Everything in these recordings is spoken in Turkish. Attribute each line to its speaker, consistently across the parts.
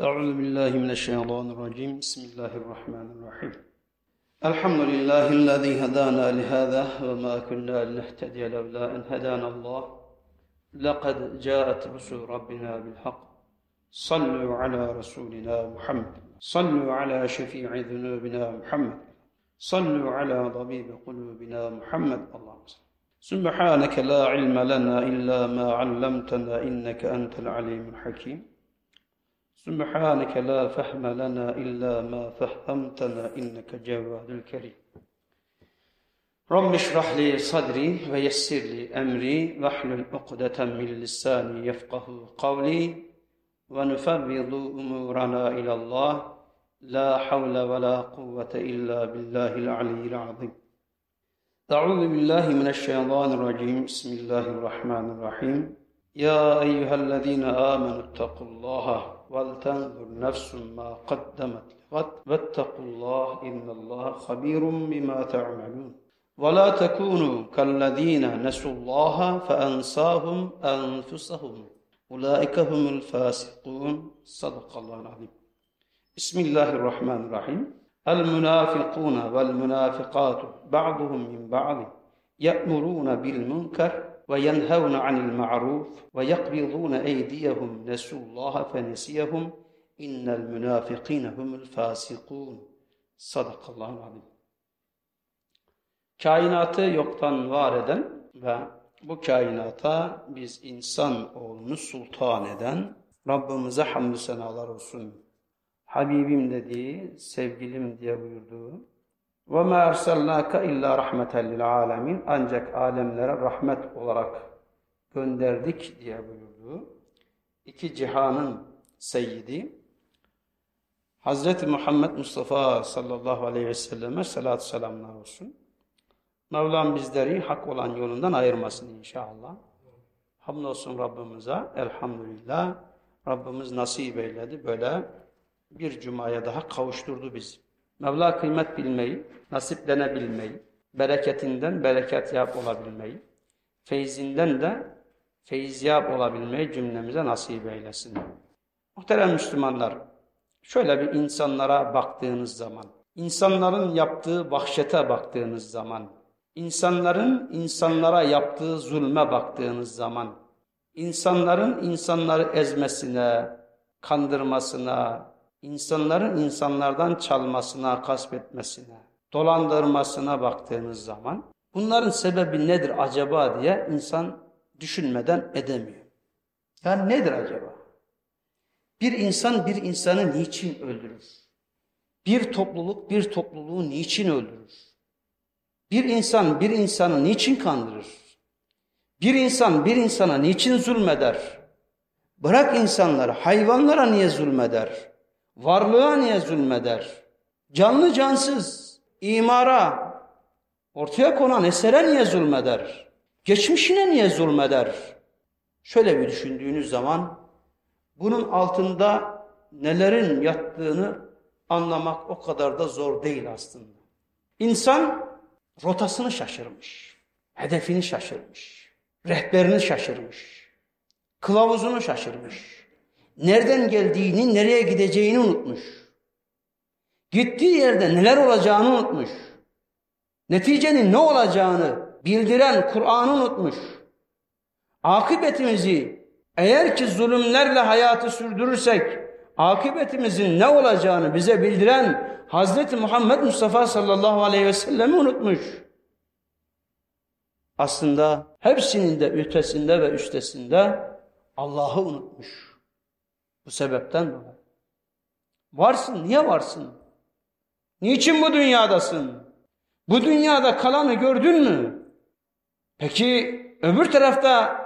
Speaker 1: أعوذ بالله من الشيطان الرجيم. بسم الله الرحمن الرحيم. الحمد لله الذي هدانا لهذا وما كنا لنهتدي لولا أن هدانا الله. لقد جاءت رسل ربنا بالحق. صلوا على رسولنا محمد. صلوا على شفيع ذنوبنا محمد. صلوا على طبيب قلوبنا محمد. اللهم صل. سبحانك لا علم لنا إلا ما علمتنا إنك أنت العليم الحكيم. سبحانك لا فهم لنا إلا ما فهمتنا إنك جواد الكريم. رب اشرح لي صدري ويسر لي أمري واحلل عقدة من لساني يفقه قولي ونفوض أمورنا إلى الله. لا حول ولا قوة إلا بالله العلي العظيم. أعوذ بالله من الشيطان الرجيم. بسم الله الرحمن الرحيم. يا أيها الذين آمنوا اتقوا الله ولتنظر نفس ما قدمت لغد واتقوا الله إن الله خبير بما تعملون. ولا تكونوا كالذين نسوا الله فأنساهم أنفسهم. أولئك هم الفاسقون. صدق الله العظيم. بسم الله الرحمن الرحيم. المنافقون والمنافقات بعضهم من بعض يأمرون بالمنكر وينهون عن المعروف ويقبضون أيديهم نسوا الله فنسيهم إن المنافقين هم الفاسقون صدق الله العظيم Kainatı yoktan var eden ve bu kainata biz insan oğlunu sultan eden Rabbimize hamdü senalar olsun. Habibim dediği, sevgilim diye buyurduğu ve ma erselnâke illâ rahmeten lil âlemin ancak alemlere rahmet olarak gönderdik diye buyurduğu iki cihanın seyyidi Hazreti Muhammed Mustafa sallallahu aleyhi ve selleme salatü selamlar olsun. Mevlam bizleri hak olan yolundan ayırmasın inşallah. Hamdolsun Rabbimize elhamdülillah. Rabbimiz nasip eyledi böyle bir cumaya daha kavuşturdu bizi. Mevla kıymet bilmeyi, nasiplenebilmeyi, bereketinden bereket yap olabilmeyi, feyzinden de feyziyap olabilmeyi cümlemize nasip eylesin. Muhterem Müslümanlar, şöyle bir insanlara baktığınız zaman, insanların yaptığı vahşete baktığınız zaman, insanların insanlara yaptığı zulme baktığınız zaman, insanların insanları ezmesine, kandırmasına, insanların insanlardan çalmasına, kasbetmesine, dolandırmasına baktığınız zaman bunların sebebi nedir acaba diye insan düşünmeden edemiyor. Yani nedir acaba? Bir insan bir insanı niçin öldürür? Bir topluluk bir topluluğu niçin öldürür? Bir insan bir insanı niçin kandırır? Bir insan bir insana niçin zulmeder? Bırak insanları, hayvanlara niye zulmeder? Varlığa niye zulmeder? Canlı cansız, imara, ortaya konan esere niye zulmeder? Geçmişine niye zulmeder? Şöyle bir düşündüğünüz zaman bunun altında nelerin yattığını anlamak o kadar da zor değil aslında. İnsan rotasını şaşırmış, hedefini şaşırmış, rehberini şaşırmış, kılavuzunu şaşırmış. Nereden geldiğini, nereye gideceğini unutmuş. Gittiği yerde neler olacağını unutmuş. Neticenin ne olacağını bildiren Kur'an'ı unutmuş. Akıbetimizi eğer ki zulümlerle hayatı sürdürürsek akıbetimizin ne olacağını bize bildiren Hazreti Muhammed Mustafa sallallahu aleyhi ve sellem'i unutmuş. Aslında hepsinin de ötesinde ve üstesinde Allah'ı unutmuş. Bu sebepten dolayı. Varsın, niye varsın? Niçin bu dünyadasın? Bu dünyada kalanı gördün mü? Peki öbür tarafta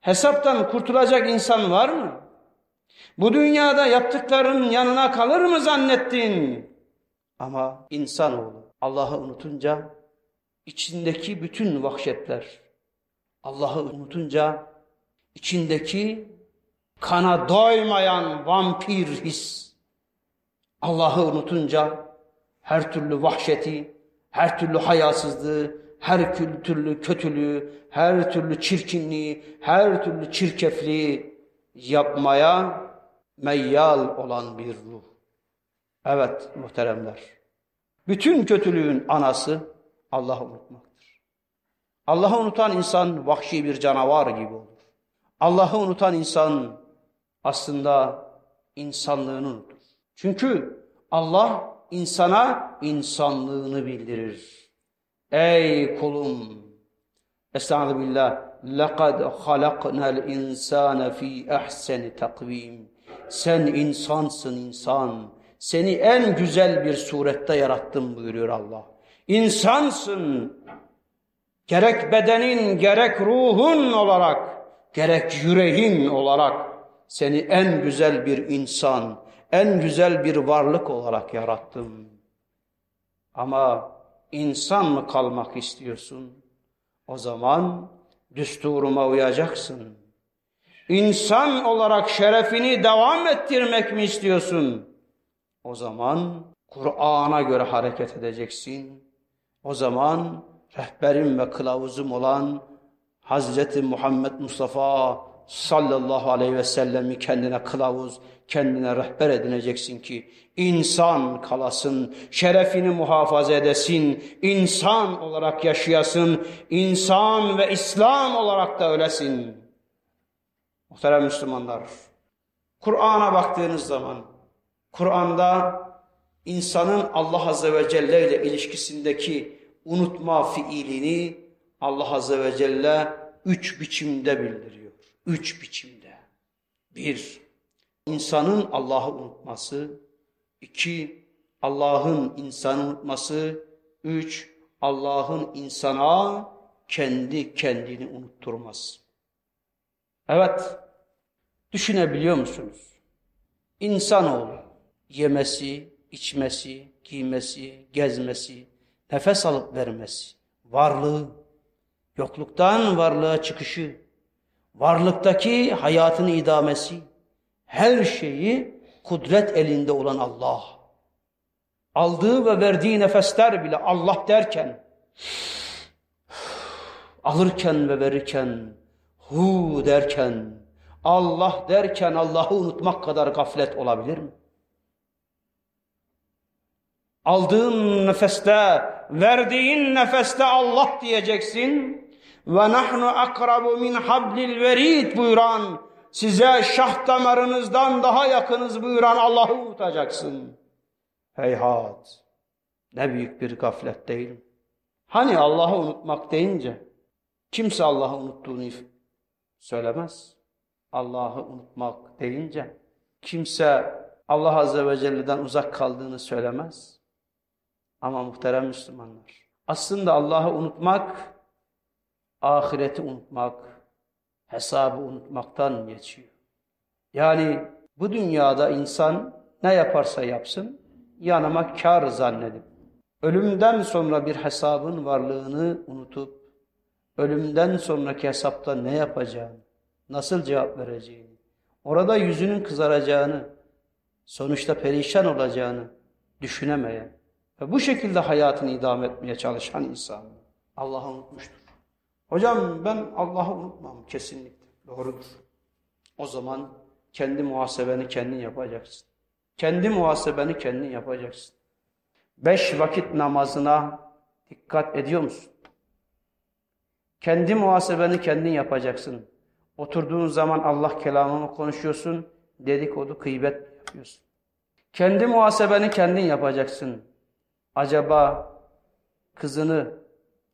Speaker 1: hesaptan kurtulacak insan var mı? Bu dünyada yaptıkların yanına kalır mı zannettin? Ama insanoğlu Allah'ı unutunca içindeki bütün vahşetler, Allah'ı unutunca içindeki kana doymayan vampir his, Allah'ı unutunca her türlü vahşeti, her türlü hayasızlığı, her türlü kötülüğü, her türlü çirkinliği, her türlü çirkefliği yapmaya meyyal olan bir ruh. Evet muhteremler. Bütün kötülüğün anası Allah'ı unutmaktır. Allah'ı unutan insan vahşi bir canavar gibi olur. Allah'ı unutan insan aslında insanlığını unutur. Çünkü Allah insana insanlığını bildirir. Ey kulum! Estağfirullah billah. لَقَدْ خَلَقْنَا الْاِنْسَانَ ف۪ي اَحْسَنِ takvim. Sen insansın insan. Seni en güzel bir surette yarattım buyuruyor Allah. İnsansın. Gerek bedenin, gerek ruhun olarak, gerek yüreğin olarak seni en güzel bir insan, en güzel bir varlık olarak yarattım. Ama insan mı kalmak istiyorsun? O zaman düsturuma uyacaksın. İnsan olarak şerefini devam ettirmek mi istiyorsun? O zaman Kur'an'a göre hareket edeceksin. O zaman rehberim ve kılavuzum olan Hazreti Muhammed Mustafa sallallahu aleyhi ve sellemi kendine kılavuz, kendine rehber edineceksin ki insan kalasın, şerefini muhafaza edesin, insan olarak yaşayasın, insan ve İslam olarak da ölesin. Muhterem Müslümanlar, Kur'an'a baktığınız zaman, Kur'an'da insanın Allah Azze ve Celle ile ilişkisindeki unutma fiilini Allah Azze ve Celle üç biçimde bildiriyor. Üç biçimde. Bir, insanın Allah'ı unutması. iki Allah'ın insanı unutması. Üç, Allah'ın insana kendi kendini unutturması. Evet, düşünebiliyor musunuz? İnsanoğlu yemesi, içmesi, giymesi, gezmesi, nefes alıp vermesi, varlığı, yokluktan varlığa çıkışı, varlıktaki hayatını idamesi, her şeyi kudret elinde olan Allah. Aldığı ve verdiği nefesler bile Allah derken, alırken ve verirken, hu derken, Allah derken Allah'ı unutmak kadar gaflet olabilir mi? Aldığın nefeste, verdiğin nefeste Allah diyeceksin. Ve nahnu akrabu min hablil verid buyuran, size şah damarınızdan daha yakınız buyuran Allah'ı unutacaksın. Heyhat, ne büyük bir gaflet değil mi? Hani Allah'ı unutmak deyince, kimse Allah'ı unuttuğunu söylemez. Allah'ı unutmak deyince, kimse Allah Azze ve Celle'den uzak kaldığını söylemez. Ama muhterem Müslümanlar, aslında Allah'ı unutmak, ahireti unutmak, hesabı unutmaktan geçiyor. Yani bu dünyada insan ne yaparsa yapsın, yanıma kar zannedip, ölümden sonra bir hesabın varlığını unutup, ölümden sonraki hesapta ne yapacağını, nasıl cevap vereceğini, orada yüzünün kızaracağını, sonuçta perişan olacağını düşünemeyen ve bu şekilde hayatını idame etmeye çalışan insan Allah'ı unutmuştur. Hocam ben Allah'ı unutmam kesinlikle. Doğrudur. O zaman kendi muhasebeni kendin yapacaksın. Kendi muhasebeni kendin yapacaksın. Beş vakit namazına dikkat ediyor musun? Kendi muhasebeni kendin yapacaksın. Oturduğun zaman Allah kelamını konuşuyorsun, dedikodu, kıybet yapıyorsun. Kendi muhasebeni kendin yapacaksın. Acaba kızını,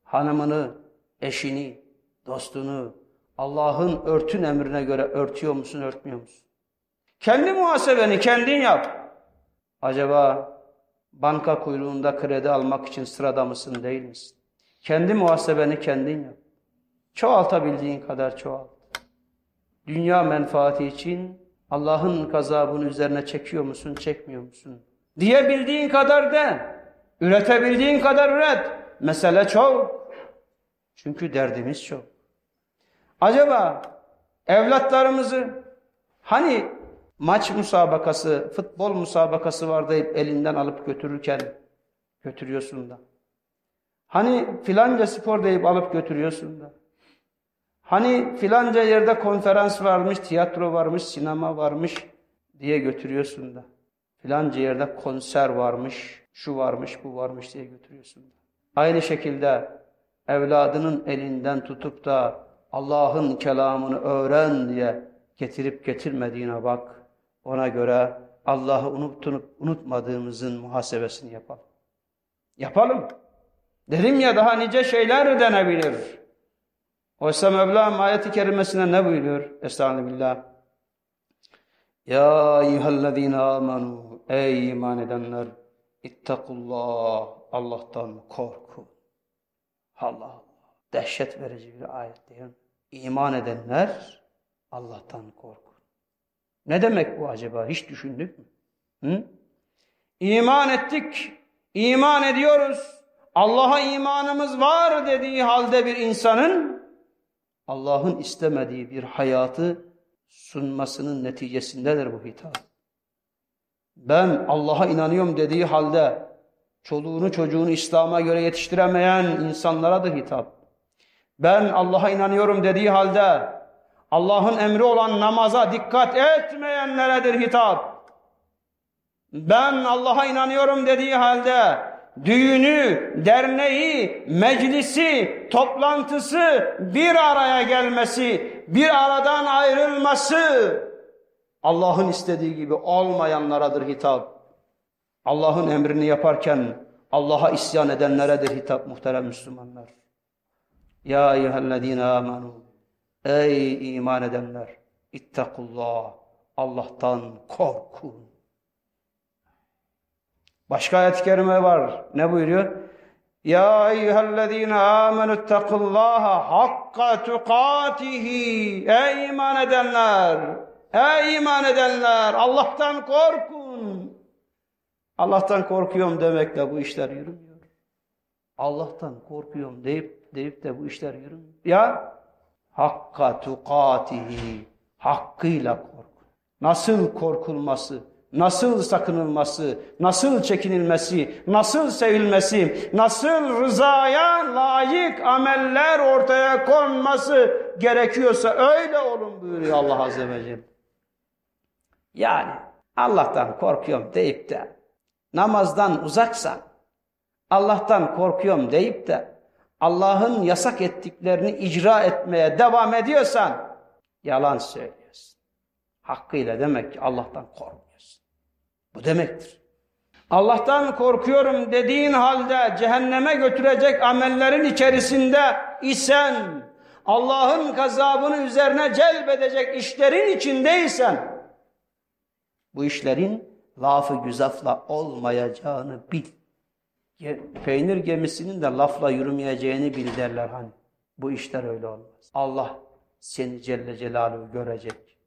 Speaker 1: hanımını, eşini, dostunu Allah'ın örtün emrine göre örtüyor musun, örtmüyor musun? Kendi muhasebeni kendin yap. Acaba banka kuyruğunda kredi almak için sırada mısın, değil misin? Kendi muhasebeni kendin yap. Çoğaltabildiğin kadar çoğalt. Dünya menfaati için Allah'ın gazabını üzerine çekiyor musun, çekmiyor musun? Diyebildiğin kadar de, üretebildiğin kadar üret. Mesele çok. Çünkü derdimiz çok. Acaba evlatlarımızı hani maç musabakası, futbol musabakası var deyip elinden alıp götürürken götürüyorsun da. Hani filanca spor deyip alıp götürüyorsun da. Hani filanca yerde konferans varmış, tiyatro varmış, sinema varmış diye götürüyorsun da. Filanca yerde konser varmış, şu varmış, bu varmış diye götürüyorsun da. Aynı şekilde evladının elinden tutup da Allah'ın kelamını öğren diye getirip getirmediğine bak. Ona göre Allah'ı unutup unutmadığımızın muhasebesini yapalım. Yapalım. Dedim ya daha nice şeyler denebilir. Oysa Mevlam ayeti kerimesine ne buyuruyor? Estağfirullah. Ya eyyühellezine amanu ey iman edenler ittakullah Allah'tan korkun. Allah Allah. Dehşet verici bir ayet değil? İman edenler Allah'tan korkun. Ne demek bu acaba? Hiç düşündük mü? Hı? İman ettik, iman ediyoruz. Allah'a imanımız var dediği halde bir insanın Allah'ın istemediği bir hayatı sunmasının neticesindedir bu hitap. Ben Allah'a inanıyorum dediği halde çoluğunu çocuğunu İslam'a göre yetiştiremeyen insanlara da hitap. Ben Allah'a inanıyorum dediği halde Allah'ın emri olan namaza dikkat etmeyenleredir hitap. Ben Allah'a inanıyorum dediği halde düğünü, derneği, meclisi, toplantısı bir araya gelmesi, bir aradan ayrılması Allah'ın istediği gibi olmayanlaradır hitap. Allah'ın emrini yaparken Allah'a isyan edenleredir hitap muhterem Müslümanlar. Ya eyyühellezine amenu Ey iman edenler ittakullah Allah'tan korkun. Başka ayet-i kerime var. Ne buyuruyor? Ya eyyühellezine amenu ittakullaha hakka tukatihi. Ey iman edenler! Ey iman edenler! Allah'tan korkun. Allah'tan korkuyorum demekle bu işler yürümüyor. Allah'tan korkuyorum deyip deyip de bu işler yürümüyor. Ya hakka tukatihi hakkıyla kork. Nasıl korkulması, nasıl sakınılması, nasıl çekinilmesi, nasıl sevilmesi, nasıl rızaya layık ameller ortaya konması gerekiyorsa öyle olun buyuruyor Allah Azze ve Celle. Yani Allah'tan korkuyorum deyip de namazdan uzaksan, Allah'tan korkuyorum deyip de Allah'ın yasak ettiklerini icra etmeye devam ediyorsan yalan söylüyorsun. Hakkıyla demek ki Allah'tan korkmuyorsun. Bu demektir. Allah'tan korkuyorum dediğin halde cehenneme götürecek amellerin içerisinde isen, Allah'ın gazabını üzerine celbedecek işlerin içindeysen, bu işlerin lafı güzafla olmayacağını bil. Peynir gemisinin de lafla yürümeyeceğini bil derler hani. Bu işler öyle olmaz. Allah seni Celle Celaluhu görecek.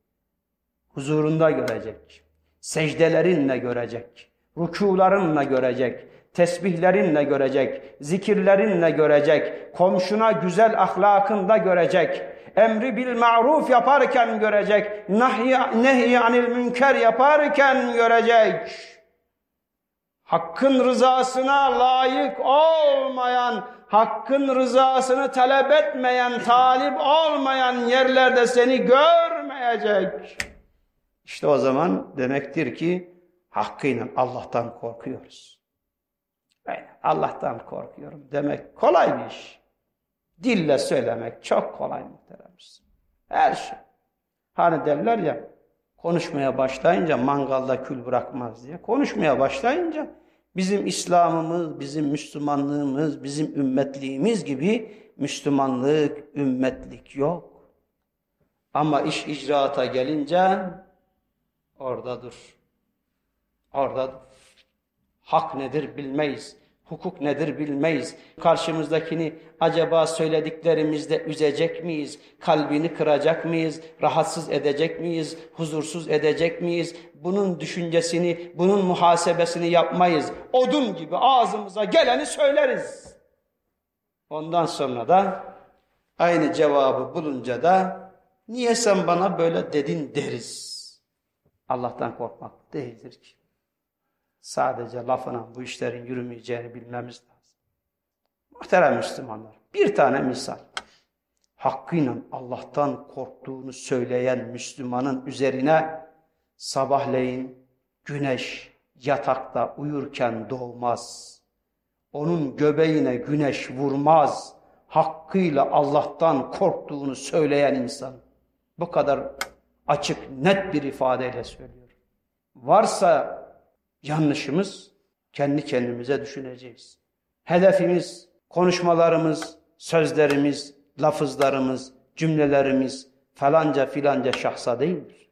Speaker 1: Huzurunda görecek. Secdelerinle görecek. Rükularınla görecek. Tesbihlerinle görecek. Zikirlerinle görecek. Komşuna güzel ahlakında görecek. Emri bil ma'ruf yaparken görecek. Nahyi, nehy anil münker yaparken görecek hakkın rızasına layık olmayan, hakkın rızasını talep etmeyen, talip olmayan yerlerde seni görmeyecek. İşte o zaman demektir ki hakkıyla Allah'tan korkuyoruz. Aynen, Allah'tan korkuyorum demek kolay bir iş. Dille söylemek çok kolay muhteremimiz. Her şey. Hani derler ya konuşmaya başlayınca mangalda kül bırakmaz diye. Konuşmaya başlayınca Bizim İslam'ımız, bizim Müslümanlığımız, bizim ümmetliğimiz gibi Müslümanlık, ümmetlik yok. Ama iş icraata gelince orada dur. Orada dur. Hak nedir bilmeyiz. Hukuk nedir bilmeyiz. Karşımızdakini acaba söylediklerimizde üzecek miyiz? Kalbini kıracak mıyız? Rahatsız edecek miyiz? Huzursuz edecek miyiz? Bunun düşüncesini, bunun muhasebesini yapmayız. Odun gibi ağzımıza geleni söyleriz. Ondan sonra da aynı cevabı bulunca da niye sen bana böyle dedin deriz. Allah'tan korkmak değildir ki. Sadece lafına bu işlerin yürümeyeceğini bilmemiz lazım. Muhterem Müslümanlar, bir tane misal. Hakkıyla Allah'tan korktuğunu söyleyen Müslümanın üzerine Sabahleyin güneş yatakta uyurken doğmaz. Onun göbeğine güneş vurmaz. Hakkıyla Allah'tan korktuğunu söyleyen insan. Bu kadar açık, net bir ifadeyle söylüyor. Varsa yanlışımız kendi kendimize düşüneceğiz. Hedefimiz, konuşmalarımız, sözlerimiz, lafızlarımız, cümlelerimiz falanca filanca şahsa değildir.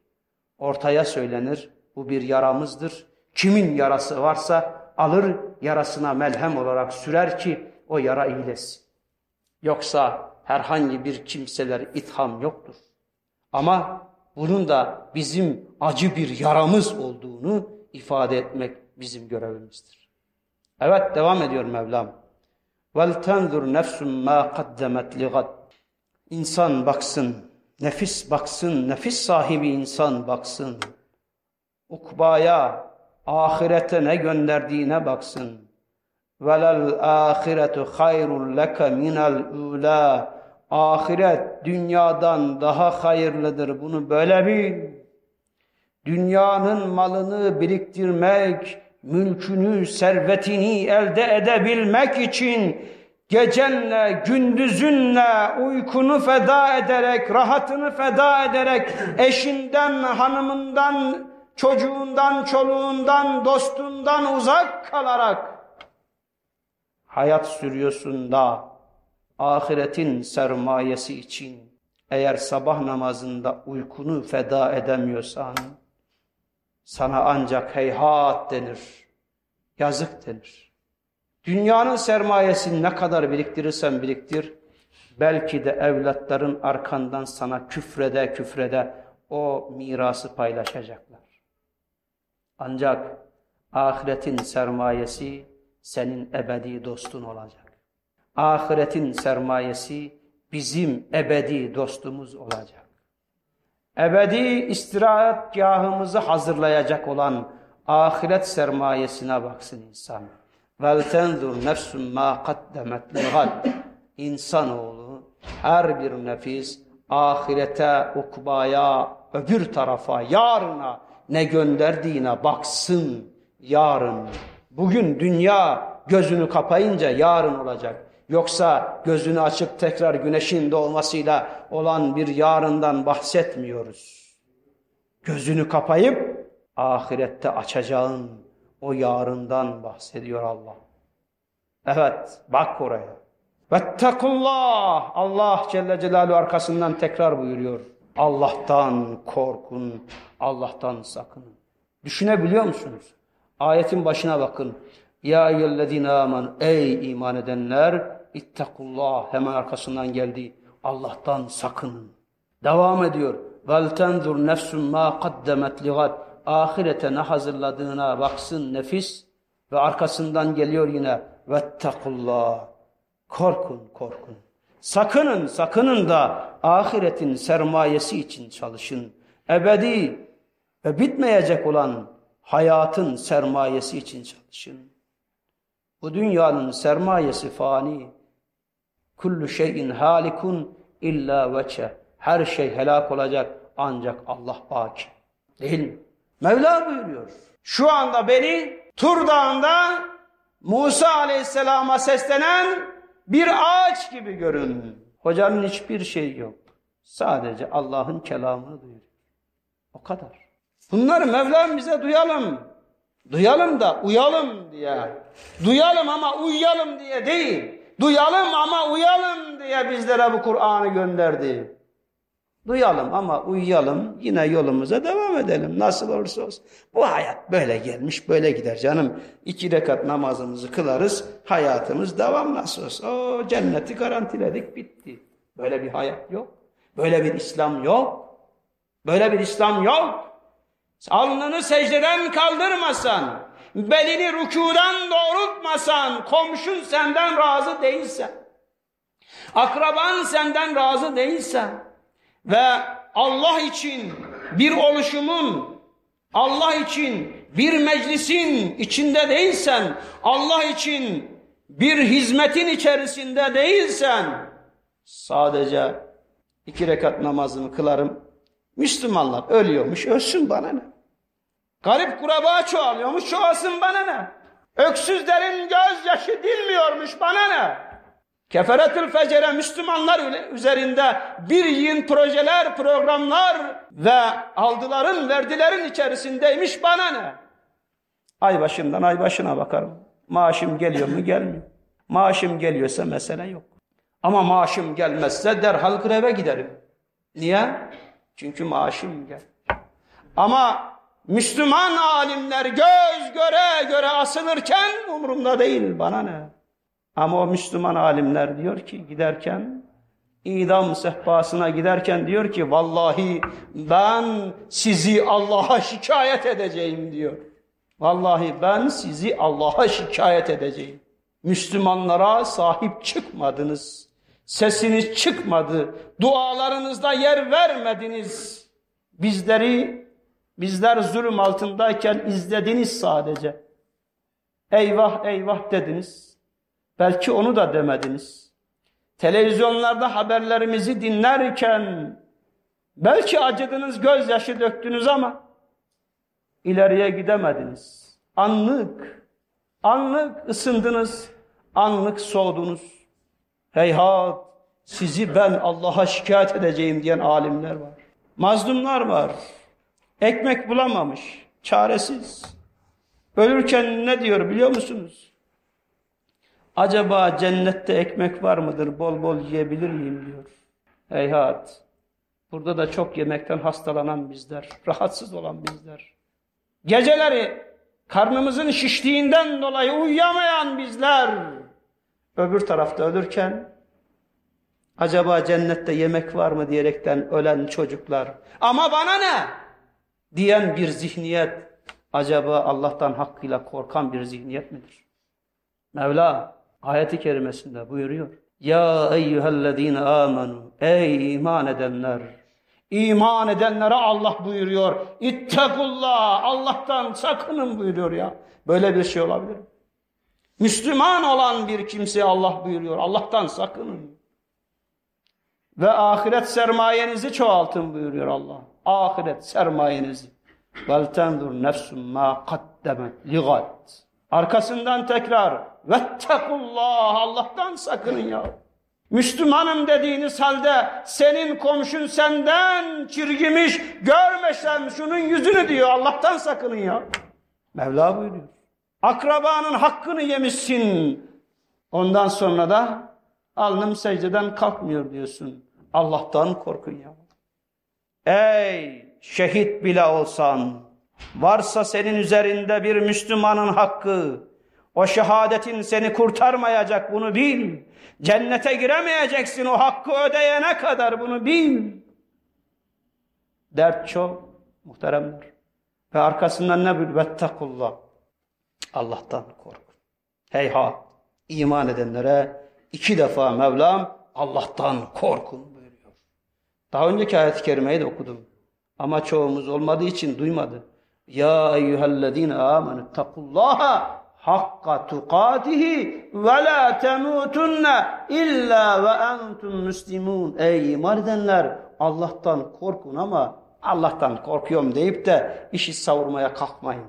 Speaker 1: Ortaya söylenir, bu bir yaramızdır. Kimin yarası varsa alır yarasına melhem olarak sürer ki o yara iyilesin. Yoksa herhangi bir kimseler itham yoktur. Ama bunun da bizim acı bir yaramız olduğunu ifade etmek bizim görevimizdir. Evet devam ediyor Mevlam. Vel tenzur nefsun ma kaddemet ligad. İnsan baksın, nefis baksın, nefis sahibi insan baksın. Ukbaya, ahirete ne gönderdiğine baksın. Velel ahiretu hayrul leke minel ula. Ahiret dünyadan daha hayırlıdır. Bunu böyle bil. Dünyanın malını biriktirmek, mülkünü, servetini elde edebilmek için gecenle, gündüzünle uykunu feda ederek, rahatını feda ederek, eşinden, hanımından, çocuğundan, çoluğundan, dostundan uzak kalarak hayat sürüyorsun da ahiretin sermayesi için. Eğer sabah namazında uykunu feda edemiyorsan sana ancak heyhat denir, yazık denir. Dünyanın sermayesini ne kadar biriktirirsen biriktir, belki de evlatların arkandan sana küfrede küfrede o mirası paylaşacaklar. Ancak ahiretin sermayesi senin ebedi dostun olacak. Ahiretin sermayesi bizim ebedi dostumuz olacak. Ebedi istirahatgahımızı hazırlayacak olan ahiret sermayesine baksın insan. Vel tenzur nefsun ma kaddemet ligad. İnsanoğlu her bir nefis ahirete, ukbaya, öbür tarafa, yarına ne gönderdiğine baksın yarın. Bugün dünya gözünü kapayınca yarın olacak. Yoksa gözünü açıp tekrar güneşin doğmasıyla olan bir yarından bahsetmiyoruz. Gözünü kapayıp ahirette açacağın o yarından bahsediyor Allah. Evet bak oraya. Vettekullah Allah Celle Celaluhu arkasından tekrar buyuruyor. Allah'tan korkun, Allah'tan sakının. Düşünebiliyor musunuz? Ayetin başına bakın. Ya eyyühellezine aman ey iman edenler İttakullah hemen arkasından geldi. Allah'tan sakının. Devam ediyor. Vel tenzur nefsun ma kaddemet ligad. Ahirete ne hazırladığına baksın nefis ve arkasından geliyor yine vettakullah. Korkun, korkun. Sakının, sakının da ahiretin sermayesi için çalışın. Ebedi ve bitmeyecek olan hayatın sermayesi için çalışın. Bu dünyanın sermayesi fani. Kullu şeyin halikun illa veçe. Her şey helak olacak ancak Allah baki. Değil mi? Mevla buyuruyor. Şu anda beni Tur Dağı'nda Musa Aleyhisselam'a seslenen bir ağaç gibi görün. Hocanın hiçbir şeyi yok. Sadece Allah'ın kelamını duyuyor. O kadar. Bunları Mevlam bize duyalım. Duyalım da uyalım diye. Duyalım ama uyuyalım diye değil. Duyalım ama uyalım diye bizlere bu Kur'an'ı gönderdi. Duyalım ama uyuyalım yine yolumuza devam edelim nasıl olursa olsun. Bu hayat böyle gelmiş böyle gider canım. İki rekat namazımızı kılarız hayatımız devam nasıl olsa. O cenneti garantiledik bitti. Böyle bir hayat yok. Böyle bir İslam yok. Böyle bir İslam yok. Alnını secdeden kaldırmasan, belini rükudan doğrultmasan, komşun senden razı değilse, akraban senden razı değilse ve Allah için bir oluşumun, Allah için bir meclisin içinde değilsen, Allah için bir hizmetin içerisinde değilsen, sadece iki rekat namazımı kılarım, Müslümanlar ölüyormuş, ölsün bana ne? Garip kuraba çoğalıyormuş, çoğalsın bana ne? Öksüzlerin gözyaşı dinmiyormuş, bana ne? Keferetül fecere Müslümanlar üzerinde bir yığın projeler, programlar ve aldıların, verdilerin içerisindeymiş bana ne? Ay başından ay başına bakarım. Maaşım geliyor mu gelmiyor. Maaşım geliyorsa mesele yok. Ama maaşım gelmezse derhal greve giderim. Niye? Çünkü maaşım gel. Ama Müslüman alimler göz göre göre asılırken umurumda değil bana ne? Ama o Müslüman alimler diyor ki giderken idam sehpasına giderken diyor ki vallahi ben sizi Allah'a şikayet edeceğim diyor. Vallahi ben sizi Allah'a şikayet edeceğim. Müslümanlara sahip çıkmadınız. Sesiniz çıkmadı. Dualarınızda yer vermediniz. Bizleri bizler zulüm altındayken izlediniz sadece. Eyvah eyvah dediniz. Belki onu da demediniz. Televizyonlarda haberlerimizi dinlerken belki acıdınız, gözyaşı döktünüz ama ileriye gidemediniz. Anlık, anlık ısındınız, anlık soğudunuz. Heyhat, sizi ben Allah'a şikayet edeceğim diyen alimler var. Mazlumlar var. Ekmek bulamamış, çaresiz. Ölürken ne diyor biliyor musunuz? Acaba cennette ekmek var mıdır? Bol bol yiyebilir miyim diyor. Heyhat. Burada da çok yemekten hastalanan bizler, rahatsız olan bizler. Geceleri karnımızın şiştiğinden dolayı uyuyamayan bizler. Öbür tarafta ölürken acaba cennette yemek var mı diyerekten ölen çocuklar. Ama bana ne? Diyen bir zihniyet acaba Allah'tan hakkıyla korkan bir zihniyet midir? Mevla ayeti kerimesinde buyuruyor. Ya eyyühellezine amenu ey iman edenler İman edenlere Allah buyuruyor. İttekullah Allah'tan sakının buyuruyor ya. Böyle bir şey olabilir mi? Müslüman olan bir kimseye Allah buyuruyor. Allah'tan sakının. Ve ahiret sermayenizi çoğaltın buyuruyor Allah. Ahiret sermayenizi. Vel tendur nefsum ma kaddemet ligat. Arkasından tekrar vettekullah Allah'tan sakının ya. Müslümanım dediğiniz halde senin komşun senden çirgimiş görmesem şunun yüzünü diyor Allah'tan sakının ya. Mevla buyuruyor. Akrabanın hakkını yemişsin. Ondan sonra da alnım secdeden kalkmıyor diyorsun. Allah'tan korkun ya. Ey şehit bile olsan varsa senin üzerinde bir Müslümanın hakkı o şehadetin seni kurtarmayacak bunu bil. Cennete giremeyeceksin o hakkı ödeyene kadar bunu bil. Dert çok muhteremler. Ve arkasından ne bil? Vettakullah. Allah'tan kork. Heyhat. iman edenlere iki defa Mevlam Allah'tan korkun. Daha önceki ayet-i kerimeyi de okudum. Ama çoğumuz olmadığı için duymadı. Ya eyyühellezine amenü takullaha hakka tukatihi ve la temutunne illa ve entum müslimun. Ey iman edenler Allah'tan korkun ama Allah'tan korkuyorum deyip de işi savurmaya kalkmayın.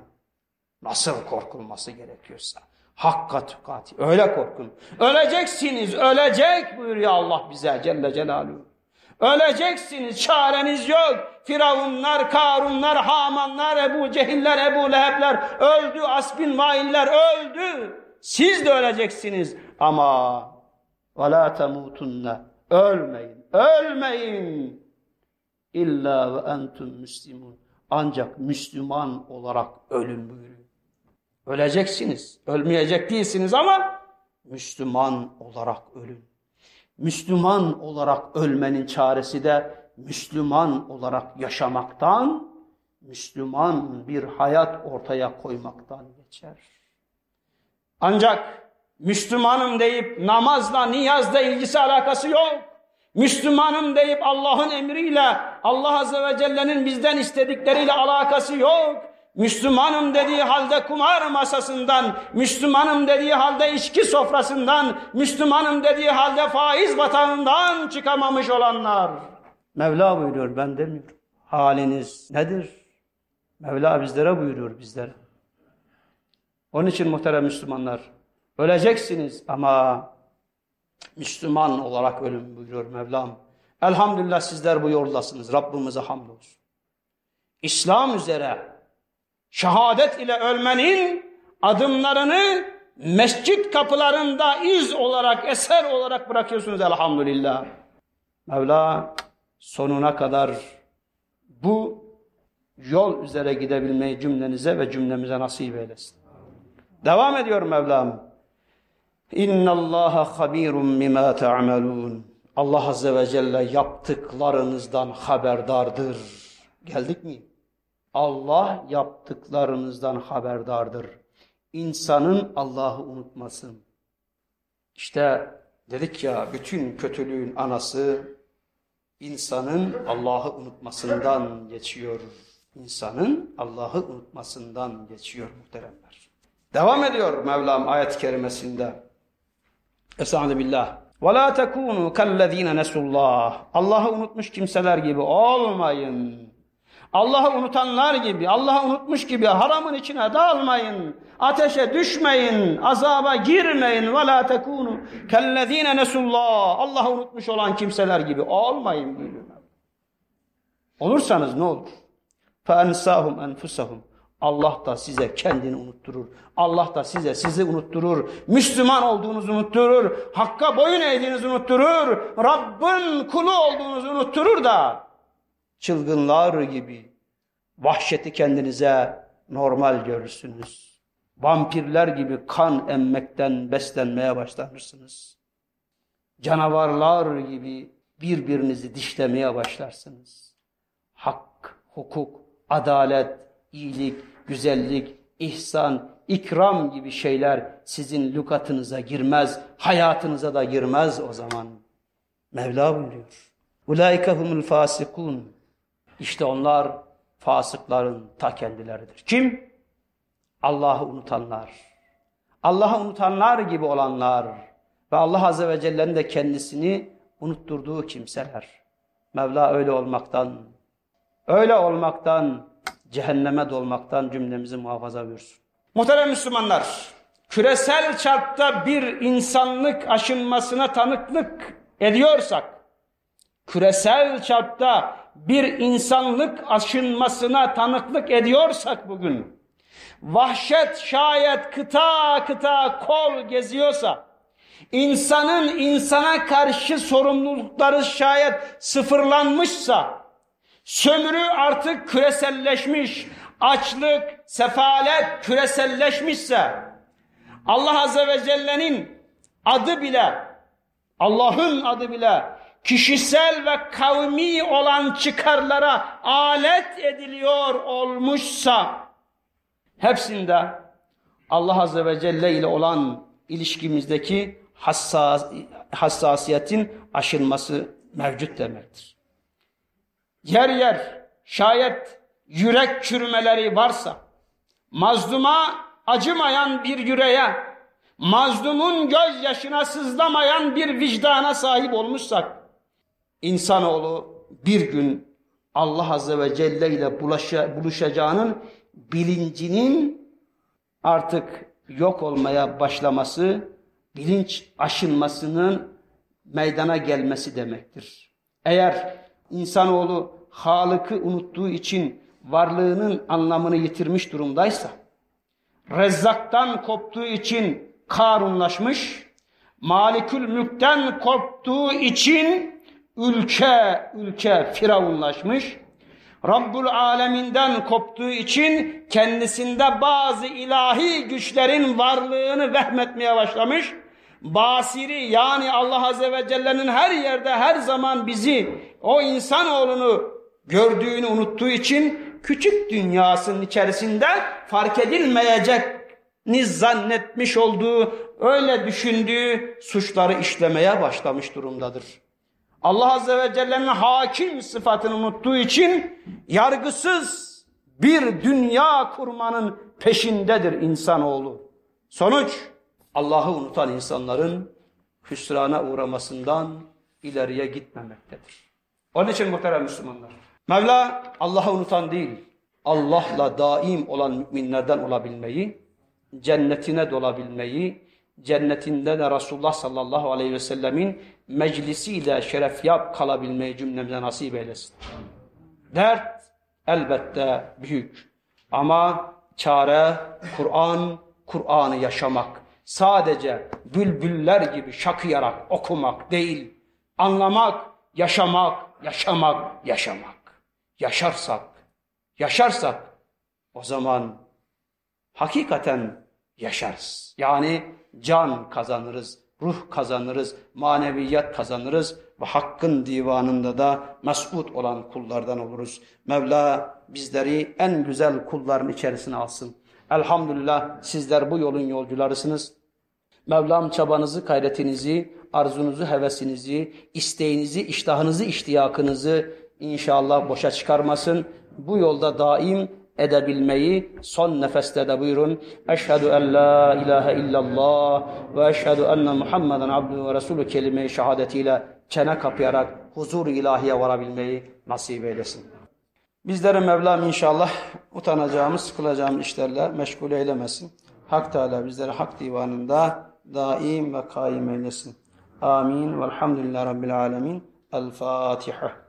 Speaker 1: Nasıl korkulması gerekiyorsa. Hakka tukati. Öyle korkun. Öleceksiniz. Ölecek buyuruyor Allah bize Celle Celaluhu. Öleceksiniz, çareniz yok. Firavunlar, Karunlar, Hamanlar, Ebu Cehiller, Ebu Lehebler öldü, Asbin Vailler öldü. Siz de öleceksiniz ama وَلَا تَمُوتُنَّ Ölmeyin, ölmeyin. İlla ve entum müslimun. Ancak Müslüman olarak ölün buyuruyor. Öleceksiniz, ölmeyecek değilsiniz ama Müslüman olarak ölün. Müslüman olarak ölmenin çaresi de Müslüman olarak yaşamaktan, Müslüman bir hayat ortaya koymaktan geçer. Ancak Müslümanım deyip namazla, niyazla ilgisi alakası yok. Müslümanım deyip Allah'ın emriyle, Allah Azze ve Celle'nin bizden istedikleriyle alakası yok. Müslümanım dediği halde kumar masasından, Müslümanım dediği halde içki sofrasından, Müslümanım dediği halde faiz batağından çıkamamış olanlar. Mevla buyuruyor ben demiyorum. Haliniz nedir? Mevla bizlere buyuruyor bizlere. Onun için muhterem Müslümanlar, öleceksiniz ama Müslüman olarak ölüm buyuruyor Mevlam. Elhamdülillah sizler bu yoldasınız. Rabbimize hamdolsun. İslam üzere şehadet ile ölmenin adımlarını mescit kapılarında iz olarak, eser olarak bırakıyorsunuz elhamdülillah. Mevla sonuna kadar bu yol üzere gidebilmeyi cümlenize ve cümlemize nasip eylesin. Devam ediyor Mevlam. İnna Allaha habirun bima ta'malun. Allah azze ve celle yaptıklarınızdan haberdardır. Geldik mi? Allah yaptıklarınızdan haberdardır. İnsanın Allah'ı unutmasın. İşte dedik ya bütün kötülüğün anası insanın Allah'ı unutmasından geçiyor. İnsanın Allah'ı unutmasından geçiyor muhteremler. Devam ediyor Mevlam ayet-i kerimesinde. Estaizu billah. وَلَا تَكُونُوا كَالَّذ۪ينَ نَسُوا اللّٰهِ Allah'ı unutmuş kimseler gibi olmayın. Allah'ı unutanlar gibi, Allah'ı unutmuş gibi haramın içine dalmayın. Ateşe düşmeyin, azaba girmeyin. Ve la tekunu kellezine nesullah. Allah'ı unutmuş olan kimseler gibi olmayın buyuruyor. Olursanız ne olur? Fensahum enfusahum. Allah da size kendini unutturur. Allah da size sizi unutturur. Müslüman olduğunuzu unutturur. Hakka boyun eğdiğinizi unutturur. Rabbin kulu olduğunuzu unutturur da çılgınlar gibi vahşeti kendinize normal görürsünüz. Vampirler gibi kan emmekten beslenmeye başlanırsınız. Canavarlar gibi birbirinizi dişlemeye başlarsınız. Hak, hukuk, adalet, iyilik, güzellik, ihsan, ikram gibi şeyler sizin lügatınıza girmez, hayatınıza da girmez o zaman. Mevla buyuruyor. Ulaike humul fasikun. İşte onlar fasıkların ta kendileridir. Kim? Allah'ı unutanlar. Allah'ı unutanlar gibi olanlar ve Allah Azze ve Celle'nin de kendisini unutturduğu kimseler. Mevla öyle olmaktan, öyle olmaktan, cehenneme dolmaktan cümlemizi muhafaza buyursun. Muhterem Müslümanlar, küresel çapta bir insanlık aşınmasına tanıklık ediyorsak, küresel çapta bir insanlık aşınmasına tanıklık ediyorsak bugün, vahşet şayet kıta kıta kol geziyorsa, insanın insana karşı sorumlulukları şayet sıfırlanmışsa, sömürü artık küreselleşmiş, açlık, sefalet küreselleşmişse, Allah Azze ve Celle'nin adı bile, Allah'ın adı bile kişisel ve kavmi olan çıkarlara alet ediliyor olmuşsa, hepsinde Allah Azze ve Celle ile olan ilişkimizdeki hassas, hassasiyetin aşılması mevcut demektir. Yer yer şayet yürek çürümeleri varsa, mazluma acımayan bir yüreğe, mazlumun gözyaşına sızlamayan bir vicdana sahip olmuşsak, insanoğlu bir gün Allah Azze ve Celle ile bulaşa, buluşacağının bilincinin artık yok olmaya başlaması, bilinç aşınmasının meydana gelmesi demektir. Eğer insanoğlu Halık'ı unuttuğu için varlığının anlamını yitirmiş durumdaysa, Rezzak'tan koptuğu için karunlaşmış, Malikül Mülk'ten koptuğu için ülke ülke firavunlaşmış, Rabbul Aleminden koptuğu için kendisinde bazı ilahi güçlerin varlığını vehmetmeye başlamış, basiri yani Allah Azze ve Celle'nin her yerde her zaman bizi o insanoğlunu gördüğünü unuttuğu için küçük dünyasının içerisinde fark edilmeyecek zannetmiş olduğu, öyle düşündüğü suçları işlemeye başlamış durumdadır. Allah Azze ve Celle'nin hakim sıfatını unuttuğu için yargısız bir dünya kurmanın peşindedir insanoğlu. Sonuç Allah'ı unutan insanların hüsrana uğramasından ileriye gitmemektedir. Onun için muhterem Müslümanlar, Mevla Allah'ı unutan değil, Allah'la daim olan müminlerden olabilmeyi, cennetine dolabilmeyi, cennetinde de Resulullah sallallahu aleyhi ve sellemin meclisiyle şeref yap kalabilmeyi cümlemize nasip eylesin. Dert elbette büyük ama çare Kur'an, Kur'an'ı yaşamak. Sadece bülbüller gibi şakıyarak okumak değil, anlamak, yaşamak, yaşamak, yaşamak. Yaşarsak, yaşarsak o zaman hakikaten yaşarız. Yani can kazanırız, ruh kazanırız, maneviyat kazanırız ve hakkın divanında da mesut olan kullardan oluruz. Mevla bizleri en güzel kulların içerisine alsın. Elhamdülillah sizler bu yolun yolcularısınız. Mevlam çabanızı, gayretinizi, arzunuzu, hevesinizi, isteğinizi, iştahınızı, iştiyakınızı inşallah boşa çıkarmasın. Bu yolda daim edebilmeyi son nefeste de buyurun. Eşhedü en la ilahe illallah ve eşhedü enne Muhammeden abdü ve resulü kelime-i şehadetiyle çene kapayarak huzur ilahiye varabilmeyi nasip eylesin. Bizleri Mevlam inşallah utanacağımız, sıkılacağımız işlerle meşgul eylemesin. Hak Teala bizleri hak divanında daim ve kaim eylesin. Amin. Velhamdülillah Rabbil alemin. El Fatiha.